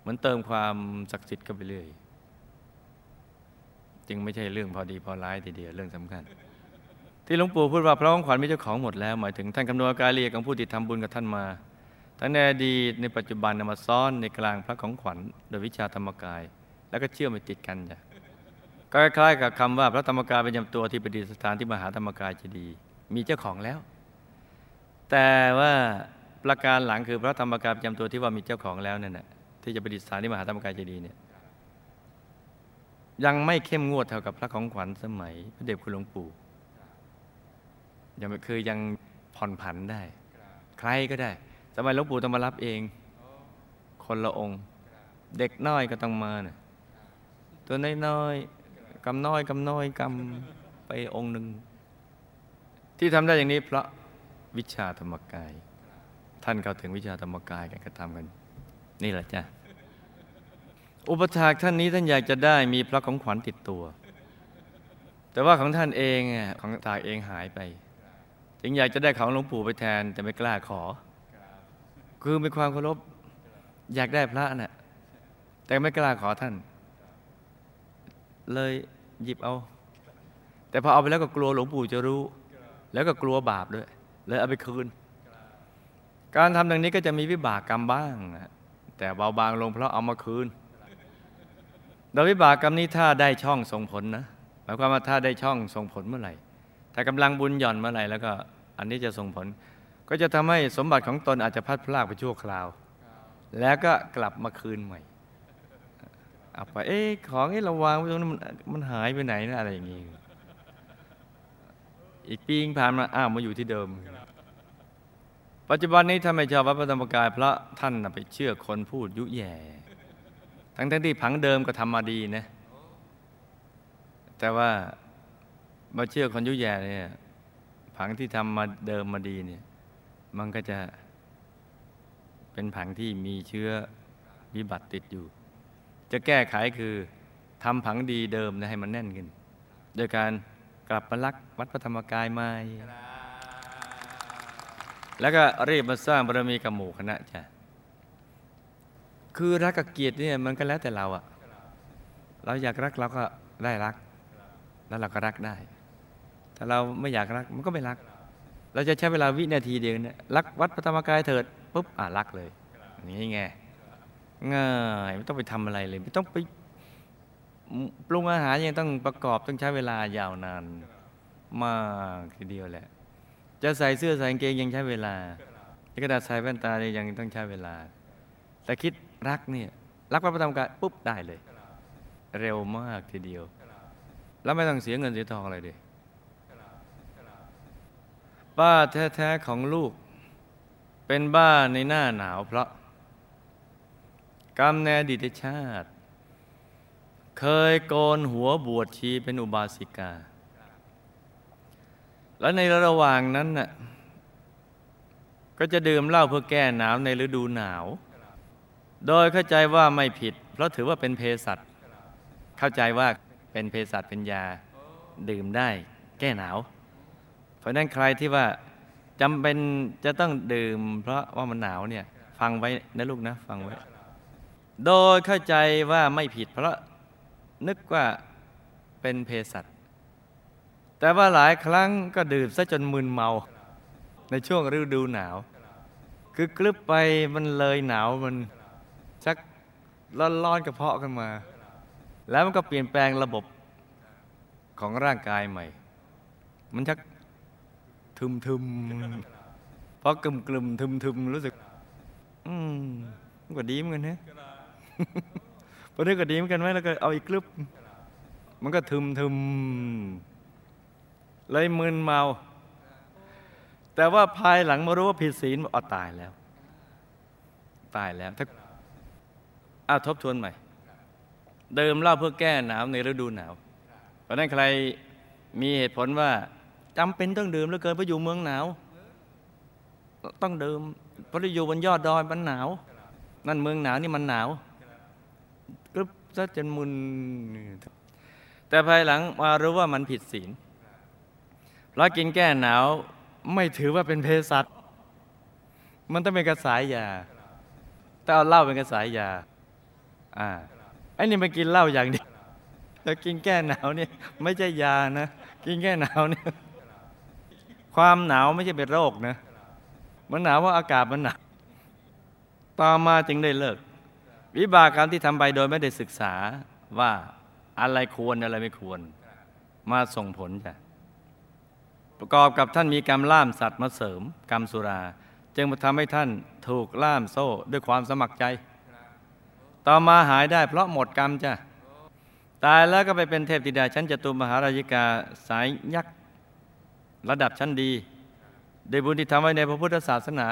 เหมือนเติมความศักดิ์สิทธิ์เข้าไปเรื่อย จึงไม่ใช่เรื่องพอดีพอร้ายทีเดียวเรื่องสำคัญ ที่หลวงปู่พูดว่าพระของขวัญมีเจ้าของหมดแล้ว หมายถึงท่านคำนวณกายเรียกของผู้ที่ทำบุญกับท่านมา ทั้งในอดีตในปัจจุบันนำมาซ้อนในกลางพระของขวัญโดยวิชาธรรมกาย แล้วก็เชื่อมไปติดกันจ้ะก็คล้ายๆกับคำว่าพระธรรมกายเป็นยำตัวที่ประดิษฐานที่มหาธรรมกายจะดี มีเจ้าของแล้ว แต่ว่าประการหลังคือพระธรรมกายประจำตัวที่ว่ามีเจ้าของแล้วนั่นแหะที่จะประดิษฐานที่มหาธรรมกายเจดีย์เนี่ยยังไม่เข้มงวดเท่ากับพระของขวัญสมัย พระเดชคุณหลวงปู่ยังคือยังผ่อนผันได้ ใครก็ได้สมัยหลวงปู่ต้องมารับเอง คนละองค์ เด็กน้อยก็ต้องมานะตัวน้อยๆกำน้อยกำน้อยกำไปองค์หนึ่งที่ทำได้อย่างนี้เพราะ วิชาธรรมกาย ท่านเข้าถึงวิชาธรรมกายกันก็ทำกัน นี่แหละจ้ะอุปถากท่านนี้ท่านอยากจะได้มีพระของขวัญติดตัว แต่ว่าของท่านเองของถากเองหายไป จึงอยากจะได้ของหลวงปู่ไปแทนแต่ไม่กล้าขอ คือมีความเคารพอยากได้พระนะ่ะแต่ไม่กล้าขอท่าน เลยหยิบเอา แต่พอเอาไปแล้วก็กลัวหลวงปู่จะรู้ แล้วก็กลัวบาปด้วย เลยเอาไปคืน การทำดังนี้ก็จะมีวิบากกรรมบ้าง แต่เบาบางลงเพราะเอามาคืน โดยวิบากกรรมนี้ถ้าได้ช่องส่งผลนะหมายความว่าถ้าได้ช่องส่งผลเมื่อไหร่ ถ้ากำลังบุญหย่อนเมื่อไหร่แล้วก็อันนี้จะส่งผล ก็จะทำให้สมบัติของตนอาจจะพัดพลากไปชั่วคราว แล้วก็กลับมาคืนใหม่เอาไปเอ๊ะของที่เราวางไว้ตรงนั้นมันหายไปไหนนะอะไรอย่างงี้ อีกปีงผ่านมาอ้าวมาอยู่ที่เดิม ปัจจุบันนี้ท่าไม่ชอบวัดพระธรรมกายพระท่านไปเชื่อคนพูดยุแย่ ทั้งทั้งที่ผังเดิมก็ทำมาดีนะ แต่ว่ามาเชื่อคนยุแย่เนี่ยผังที่ทำมาเดิมมาดีเนี่ย มันก็จะเป็นผังที่มีเชื้อวิบัติติดอยู่ จะแก้ไขคือทำผังดีเดิมนะให้มันแน่นขึ้น โดยการ กลับมารักวัดพระธรรมกายใหม่แล้วก็รีบมาสร้างบารมีกับหมู่คณะจ้ะคือรักกับเกียรติเนี่ยมันก็แล้วแต่เราอะเราอยากรักเราก็ได้รัก แล้วเราก็รักได้ ถ้าเราไม่อยากรักมันก็ไม่รัก เราจะใช้เวลาวินาทีเดียวเนี่ยรักวัดพระธรรมกายเถิดปุ๊บอะรักเลยนี่ไงง่ายไม่ต้องไปทำอะไรเลย ไม่ต้องไป ปรุงอาหารยังต้องประกอบต้องใช้เวลายาวนานมากทีเดียวแหละ จะใส่เสื้อใส่กางเกงยังใช้เวลาจะกระดาษใส่แว่นตาเนี่ยยังต้องใช้เวลา แต่คิดรักเนี่ยรักวัดพระธรรมกายปุ๊บได้เลย เร็วมากทีเดียว แล้วไม่ต้องเสียเงินเสียทองอะไรเลยบ้าแท้ๆของลูก เป็นบ้านในหน้าหนาวเพราะกรรมในอดีตชาติ เคยโกนหัวบวชชีเป็นอุบาสิกา แล้วในระหว่างนั้นน่ะก็จะดื่มเหล้าเพื่อแก้หนาวในฤดูหนาว โดยเข้าใจว่าไม่ผิด เพราะถือว่าเป็นเภสัชเข้าใจว่าเป็นเภสัชเป็นยาดื่มได้แก้หนาว เพราะนั้นใครที่ว่าจำเป็นจะต้องดื่ม เพราะว่ามันหนาวเนี่ยฟังไว้นะลูกนะฟังไว้ โดยเข้าใจว่าไม่ผิด เพราะ นึกว่าเป็นเภสัชแต่ว่าหลายครั้งก็ดื่มซะจนมึนเมา ในช่วงฤดูหนาว คือกลึบไปมันเลยหนาวมันชักร้อนๆกระเพาะขึ้นมา แล้วมันก็เปลี่ยนแปลงระบบของร่างกายใหม่ มันชักทึมทึมเพราะกลุ่มกลุ่มทึมทึมรู้สึก อืมก็ดีเหมือนกันนะ พอนึกก็ดีเหมือนกันไหมแล้วก็เอาอีกกลึบมันก็ทึมทึมเลยมึนเมา แต่ว่าภายหลังมารู้ว่าผิดศีลอ๋อตายแล้ว ตายแล้วถ้าอ้าวทบทวนใหม่ เดิมเล้าเพื่อแก้หนาวในฤดูหนาว เพราะนั้นใครมีเหตุผลว่าจำเป็นต้องดื่มแล้วเกินเพราะอยู่เมืองหนาว ต้องดื่มเพราะอยู่บนยอดดอยมันหนาว นั่นเมืองหนาวนี่มันหนาว ซะจนมุนแต่ภายหลังมารู้ว่ามันผิดศีลเพราะกินแก้หนาวไม่ถือว่าเป็นเภสัชมันต้องเป็นกระสายยาแต่เอาเหล้าเป็นกระสายยาอ่าไอ้นี่มันกินเหล้าอย่างเดียวแล้วกินแก้หนาวเนี่ยไม่ใช่ยานะ กินแก้หนาวเนี่ยความหนาวไม่ใช่เป็นโรคนะ มันหนาวว่าอากาศมันหนาวต่อมาจึงได้เลิก วิบากกรรมที่ทำไปโดยไม่ได้ศึกษาว่าอะไรควรอะไรไม่ควร มาส่งผลจ้ะประกอบกับท่านมีกรรมล่ามสัตว์มาเสริม กรรมสุรา จึงมาทำให้ท่านถูกล่ามโซ่ด้วยความสมัครใจ ต่อมาหายได้เพราะหมดกรรมจ้ะตายแล้วก็ไปเป็นเทพธิดาชั้นจตุมหาราชิกาสายยักษ์ระดับชั้นดีโดยบุญที่ทำไว้ในพระพุทธศาสนา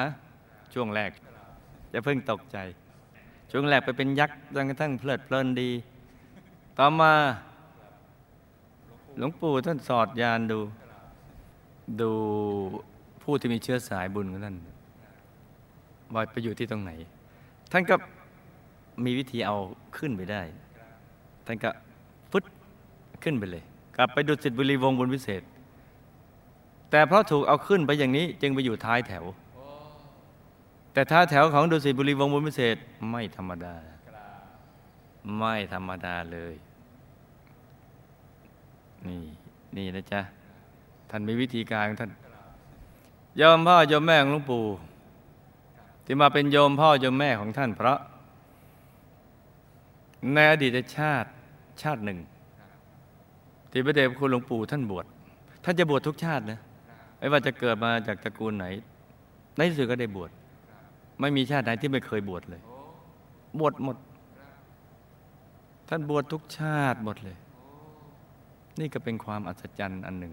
ช่วงแรกจะเพิ่งตกใจ ช่วงแรกไปเป็นยักษ์จนกระทั่งเพลิดเพลินดี ต่อมาหลวงปู่ท่านสอดยานดู ดูผู้ที่มีเชื้อสายบุญของท่านว่าไปอยู่ที่ตรงไหน ท่านก็มีวิธีเอาขึ้นไปได้ ท่านก็ฟึดขึ้นไปเลย กลับไปดุสิตบุรีวงบุญวิเศษ แต่เพราะถูกเอาขึ้นไปอย่างนี้จึงไปอยู่ท้ายแถว แต่ท้าแถวของดุสิตบุรีวงบุญวิเศษไม่ธรรมดา ไม่ธรรมดาเลย นี่นี่นะจ๊ะ ท่านมีวิธีการของท่านยอมพ่อยอมแม่ของหลวงปู่ที่มาเป็นโยมพ่อโยมแม่ของท่าน เพราะ ในอดีตชาติชาติหนึ่งที่พระเดชคุณหลวงปู่ท่านบวชท่านจะบวชทุกชาตินะไม่ว่าจะเกิดมาจากตระกูลไหน ในที่สุดก็ได้บวช ไม่มีชาติไหนที่ไม่เคยบวชเลย บวชหมด ท่านบวชทุกชาติหมดเลย นี่ก็เป็นความอัศจรรย์อันหนึ่ง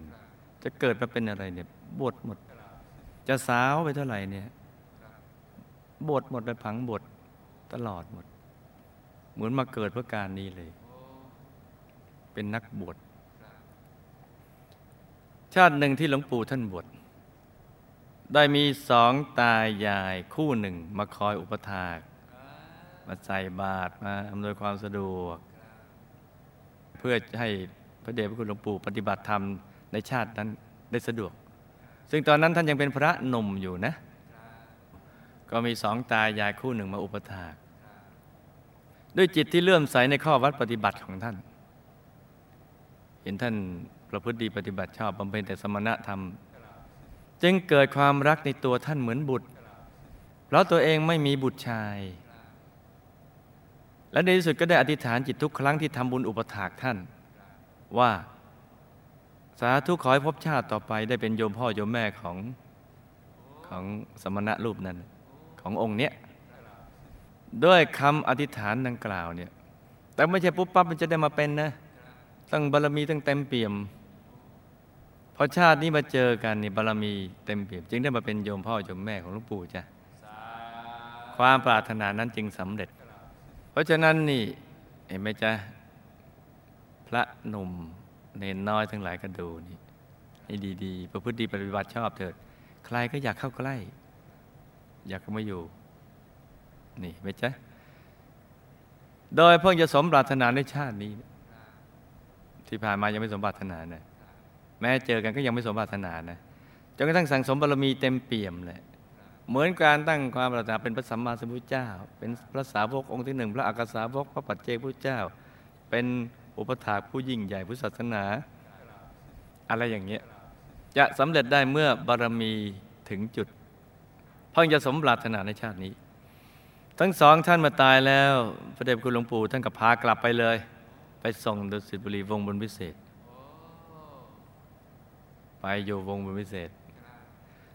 จะเกิดมาเป็นอะไรเนี่ยบทหมด จะสาวไปเท่าไหร่เนี่ยบทหมดเลยผังบทตลอดหมด เหมือนมาเกิดเพื่อการนี้เลย เป็นนักบวชชาติหนึ่งที่หลวงปู่ท่านบวช ได้มีสองตายายคู่หนึ่งมาคอยอุปถากมาใส่บาตรมาอำนวยความสะดวก เพื่อให้พระเดชพระคุณหลวงปู่ปฏิบัติธรรมในชาตินั้นได้สะดวก ซึ่งตอนนั้นท่านยังเป็นพระหนุ่มอยู่นะ ก็มีสองตายายคู่หนึ่งมาอุปถาก ด้วยจิตที่เลื่อมใสในข้อวัดปฏิบัติของท่าน เห็นท่านประพฤติดีปฏิบัติชอบบำเพ็ญแต่สมณธรรม จึงเกิดความรักในตัวท่านเหมือนบุตร เพราะตัวเองไม่มีบุตรชาย และในที่สุดก็ได้อธิษฐานจิตทุกครั้งที่ทำบุญอุปถากท่าน ว่า สาธุขอให้พบชาติต่อไปได้เป็นโยมพ่อโยมแม่ของของสมณะรูปนั้น ขององค์เนี้ยด้วยคำอธิษฐานดังกล่าวเนี่ยแต่ไม่ใช่ปุ๊บปั๊บมันจะได้มาเป็นนะ ตั้งบารมีตั้งเต็มเปี่ยม อชาตินี้มาเจอกันนี่บารมีเต็มเปี่ยมจึงได้มาเป็นโยมพ่อโยมแม่ของหลวงปู่จ้ะความปรารถนานั้นจึงสำเร็จ เพราะฉะนั้นนี่เห็นไหมจ๊ะพระหนุ่มเนนน้อยทั้งหลายก็ดูนี่ให้ดีๆ ประพฤติดีปฏิบัติชอบเถิด ใครก็อยากเข้าใกล้ อยากเข้ามาอยู่ นี่ไหม่ใช่โดยเพิ่งจะสมปรารถนาในชาตินี้ ที่ผ่านมายังไม่สมปรารถนาเนี่ย แม้เจอกันก็ยังไม่สมปรารถนานะจนกระทั่งสั่งสมบารมีเต็มเปี่ยมเลยเหมือนการตั้งความปรารถนาเป็นพระสัมมาสัมพุทธเจ้า เป็นพระสาวกองค์ที่หนึ่งพระอักษาวกพระปัจเจกพุทธเจ้า เป็นอุปถากผู้ยิ่งใหญ่พุทธศาสนา อะไรอย่างเงี้ยจะสำเร็จได้เมื่อบารมีถึงจุดเพิ่งจะสมปรารถนาในชาตินี้ ทั้งสองท่านมาตายแล้วพระเดชคุณหลวงปู่ท่านก็พากลับไปเลย ไปส่งดุสิตบุรีวงบนพิเศษ ไปอยู่วงบนพิเศษ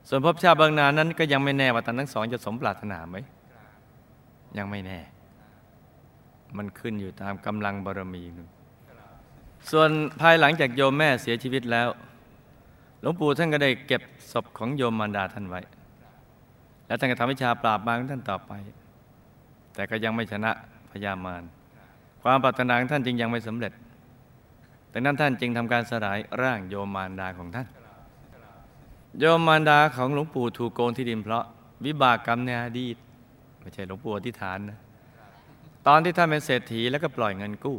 ส่วนภพชาติบางนานั้น ก็ยังไม่แน่ว่าท่านทั้งสองจะสมปรารถนาไหมยังไม่แน่ มันขึ้นอยู่ตามกำลังบารมีนึงส่วนภายหลังจากโยมแม่เสียชีวิตแล้ว หลวงปู่ท่านก็ได้เก็บศพของโยมมารดาท่านไว้ แล้วท่านก็ทำวิชาปราบมารของท่านต่อไป แต่ก็ยังไม่ชนะพญามารความปรารถนาของท่านจึงยังไม่สำเร็จ ดังนั้นท่านจึงทำการสลายร่างโยมมารดาของท่าน โยมมารดาของหลวงปู่ถูกโกงที่ดินเพราะวิบากกรรมในอดีตไม่ใช่หลวงปู่อธิษฐานนะตอนที่ท่านเป็นเศรษฐีแล้วก็ปล่อยเงินกู้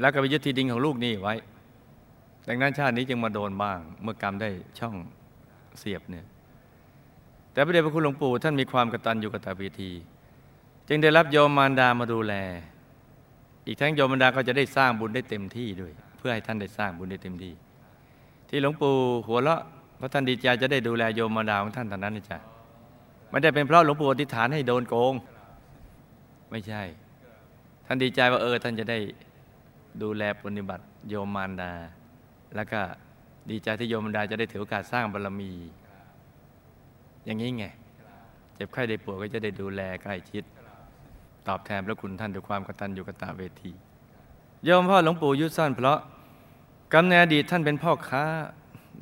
แล้วก็ไปยึดที่ดินของลูกนี่ไว้ ดังนั้นชาตินี้จึงมาโดนบ้าง เมื่อกรรมได้ช่องเสียบเนี่ยแต่พระเดชพระคุณหลวงปู่ท่านมีความกตัญญูกตเวที จึงได้รับโยมมารดามาดูแล อีกทั้งโยมมารดาก็จะได้สร้างบุญได้เต็มที่ด้วย เพื่อให้ท่านได้สร้างบุญได้เต็มที่ ที่หลวงปู่หัวเราะเพราะท่านดีใจจะได้ดูแลโยมมารดาของท่านเท่านั้นนี่จ้ะไม่ได้เป็นเพราะหลวงปู่อธิษฐานให้โดนโกง ไม่ใช่ ท่านดีใจว่าเออ ท่านจะได้ดูแลปฏิบัติโยมมารดา แล้วก็ดีใจที่โยมมารดาจะได้ถือโอกาสสร้างบารมี อย่างนี้ไง เจ็บไข้ได้ป่วยก็จะได้ดูแลใกล้ชิด ตอบแทนพระคุณท่านด้วยความกตัญญูกตเวทีโยมพ่อหลวงปู่ยุสั้นเพราะกำเนิดอดีตท่านเป็นพ่อค้า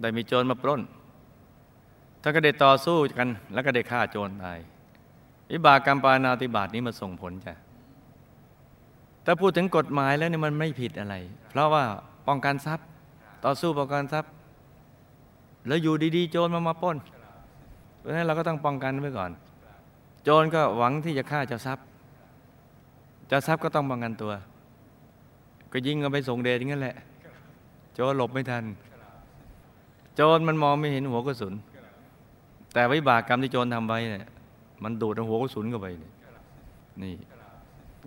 ได้มีโจรมาปล้นท่านก็ได้ต่อสู้กันแล้วก็ได้ฆ่าโจรตายวิบากกรรมปานาติบาตนี้มาส่งผลจ้ะแต่พูดถึงกฎหมายแล้วเนี่ยมันไม่ผิดอะไร เพราะว่าป้องกันทรัพย์ ต่อสู้ป้องกันทรัพย์ แล้วอยู่ดีๆ โจรมามาปล้น เพราะฉะนั้นเราก็ต้องป้องกันไว้ก่อน โจรก็หวังที่จะฆ่าเจ้าทรัพย์ เจ้าทรัพย์ก็ต้องป้องกันตัว ก็ยิงกันไปส่งเดชอย่างนั้นแหละ โจรหลบไม่ทัน โจรมันมองไม่เห็นหัวกระสุน แต่วิบากกรรมที่โจรทำไว้เนี่ยมันดูดเอาหัวกระสุนเข้าไปเนี่ยนี่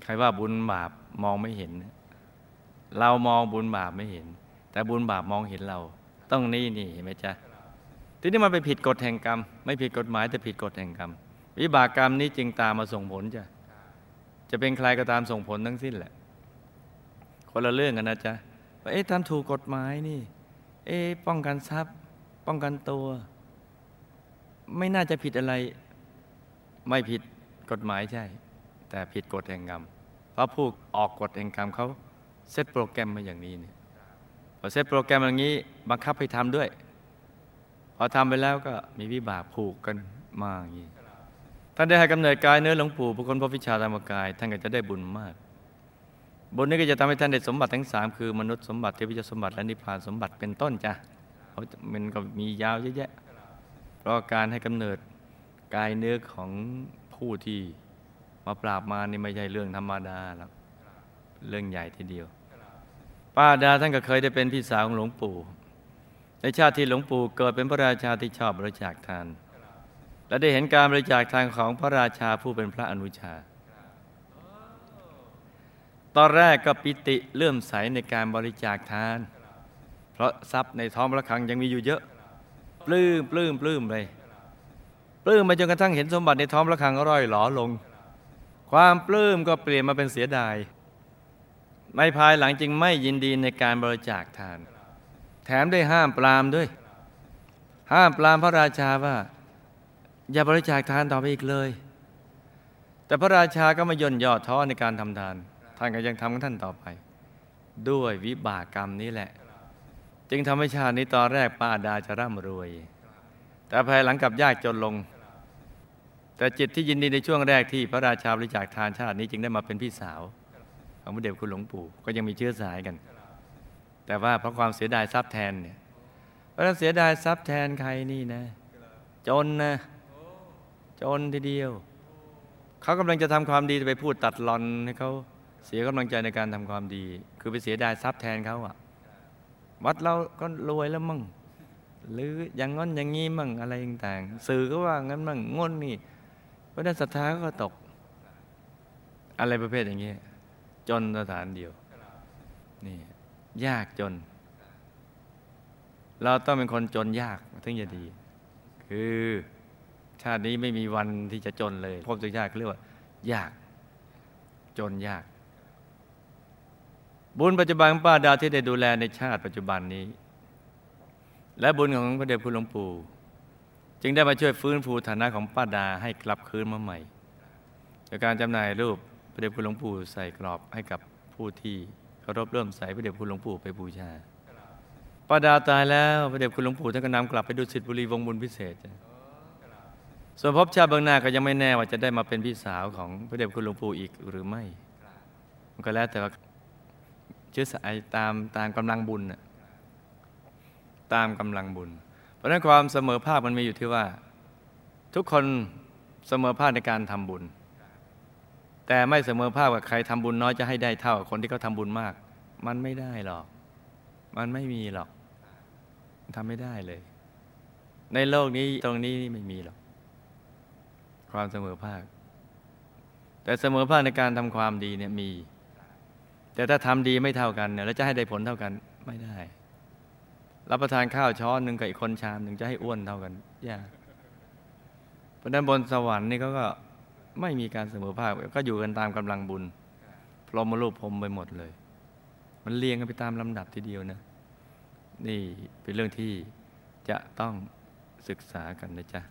ใครว่าบุญบาปมองไม่เห็น เรามองบุญบาปไม่เห็น แต่บุญบาปมองเห็นเรา ต้องนี่นี่เห็นไหมจ๊ะทีนี้มันไปผิดกฎแห่งกรรม ไม่ผิดกฎหมายแต่ผิดกฎแห่งกรรม วิบากกรรมนี้จึงตามมาส่งผลจ้ะ จะเป็นใครก็ตามส่งผลทั้งสิ้นแหละ คนละเรื่องกันนะจ๊ะว่าเอ๊ะทำถูกกฎหมายนี่ เอ๊ะป้องกันทรัพย์ ป้องกันตัว ไม่น่าจะผิดอะไร ไม่ผิดกฎหมายใช่ แต่ผิดกฎแห่งกรรม เพราะผู้ออกกฎแห่งกรรมเขาเซตโปรแกรมมาอย่างนี้เนี่ยพอเซตโปรแกรมอย่างนี้บังคับให้ทำด้วย พอทำไปแล้วก็มีวิบากผูกกันมาอย่างนี้ ท่านได้ให้กำเนิดกายเนื้อหลวงปู่ผู้คนพบวิชาธรรมกาย ท่านก็จะได้บุญมาก บุญนี้ก็จะทำให้ท่านได้สมบัติทั้งสามคือมนุษย์สมบัติเทวิจสมบัติและนิพพานสมบัติเป็นต้นจ้ะเขามันก็มียาวเยอะแยะเพราะการให้กำเนิดกายเนื้อของผู้ที่มาปราบมานี่ไม่ใช่เรื่องธรรมดาหรอกเรื่องใหญ่ทีเดียว ป้าดาท่านก็เคยได้เป็นพี่สาวของหลวงปู่ในชาติที่หลวงปู่เกิดเป็นพระราชาที่ชอบบริจาคทาน และได้เห็นการบริจาคทานของพระราชาผู้เป็นพระอนุชา ตอนแรกก็ปิติเลื่อมใสในการบริจาคทาน เพราะทรัพย์ในท้องพระคลังยังมีอยู่เยอะ ปลื้มปลื้มปลื้มไปปลื้มไปจนกระทั่งเห็นสมบัติในท้องพระคลังร่อยหลอลง ความปลื้มก็เปลี่ยนมาเป็นเสียดาย ไม่ภายหลังจึงไม่ยินดีในการบริจาคทาน แถมได้ห้ามปรามด้วย ห้ามปรามพระราชาว่า อย่าบริจาคทานต่อไปอีกเลย แต่พระราชาก็ไม่ย่นย่อท้อในการทำทาน ท่านก็ยังทำของท่านต่อไป ด้วยวิบากกรรมนี้แหละ จึงทำให้ชาตินี้ตอนแรกป้าดาจะร่ำรวย แต่ภายหลังกลับยากจนลง แต่จิตที่ยินดีในช่วงแรกที่พระราชาบริจาคทานชาตินี้จึงได้มาเป็นพี่สาวของพระเดชคุณหลวงปู่ก็ยังมีเชื้อสายกัน แต่ว่าเพราะความเสียดายทรัพย์แทนเนี่ยเพราะเสียดายทรัพย์แทนใครนี่นะ จนนะ จนทีเดียว เขากำลังจะทำความดีไปพูดตัดรอนให้เขาเสียกำลังใจในการทำความดี คือไปเสียดายทรัพย์แทนเขาอะวัดเราก็รวยแล้วมั่งหรืออย่างงั้นอย่างงี้มั่งอะไรต่างๆสื่อก็ว่างั้นมั่งงนนี่เพราะนั้นศรัทธาก็ตก อะไรประเภทอย่างเงี้ยจนสถานเดียวนี่ยากจน เราต้องเป็นคนจนยากถึงจะดี คือ ชาตินี้ไม่มีวันที่จะจนเลยพบจะยากเรียกว่า ยาก จนยาก บุญปัจจุบันของป้าดาที่ได้ดูแลในชาติปัจจุบันนี้ และบุญของพระเดชคุณหลวงปู่จึงได้มาช่วยฟื้นฟูฐานะของป้าดาให้กลับคืนมาใหม่โดยการจำหน่ายรูปพระเดชคุณหลวงปู่ใส่กรอบให้กับผู้ที่เคารพเริ่มใส่พระเดชคุณหลวงปู่ไปบูชาป้าดาตายแล้วพระเดชคุณหลวงปู่ท่านก็นำกลับไปดูสิทธิบุรีวงบุญพิเศษ ส่วนพบชาติเบื้องหน้าก็ยังไม่แน่ว่าจะได้มาเป็นพี่สาวของพระเดชคุณหลวงปู่อีกหรือไม่ มันก็แล้วแต่ว่าชื้อสายตามตามกำลังบุญน่ะตามกำลังบุญ เพราะนั้นความเสมอภาคมันมีอยู่ที่ว่า ทุกคนเสมอภาคในการทำบุญ แต่ไม่เสมอภาคว่าใครทำบุญน้อยจะให้ได้เท่ากับคนที่เขาทาบุญมาก มันไม่ได้หรอก มันไม่มีหรอกทำไม่ได้เลย ในโลกนี้ตรงนี้ไม่มีหรอก ความเสมอภาค แต่เสมอภาคในการทำความดีเนี่ยมี แต่ถ้าทำดีไม่เท่ากันเนี่ยแล้วจะให้ได้ผลเท่ากันไม่ได้ รับประทานข้าวช้อนหนึ่งกับอีกคนชามหนึ่งจะให้อ้วนเท่ากันยากเพราะนั้นบนสวรรค์นี่เขาก็ไม่มีการเสมอภาคก็อยู่กันตามกำลังบุญพรหมรูปพรหมไปหมดเลย มันเรียงกันไปตามลำดับทีเดียวนะนี่เป็นเรื่องที่จะต้องศึกษากันนะจ๊ะ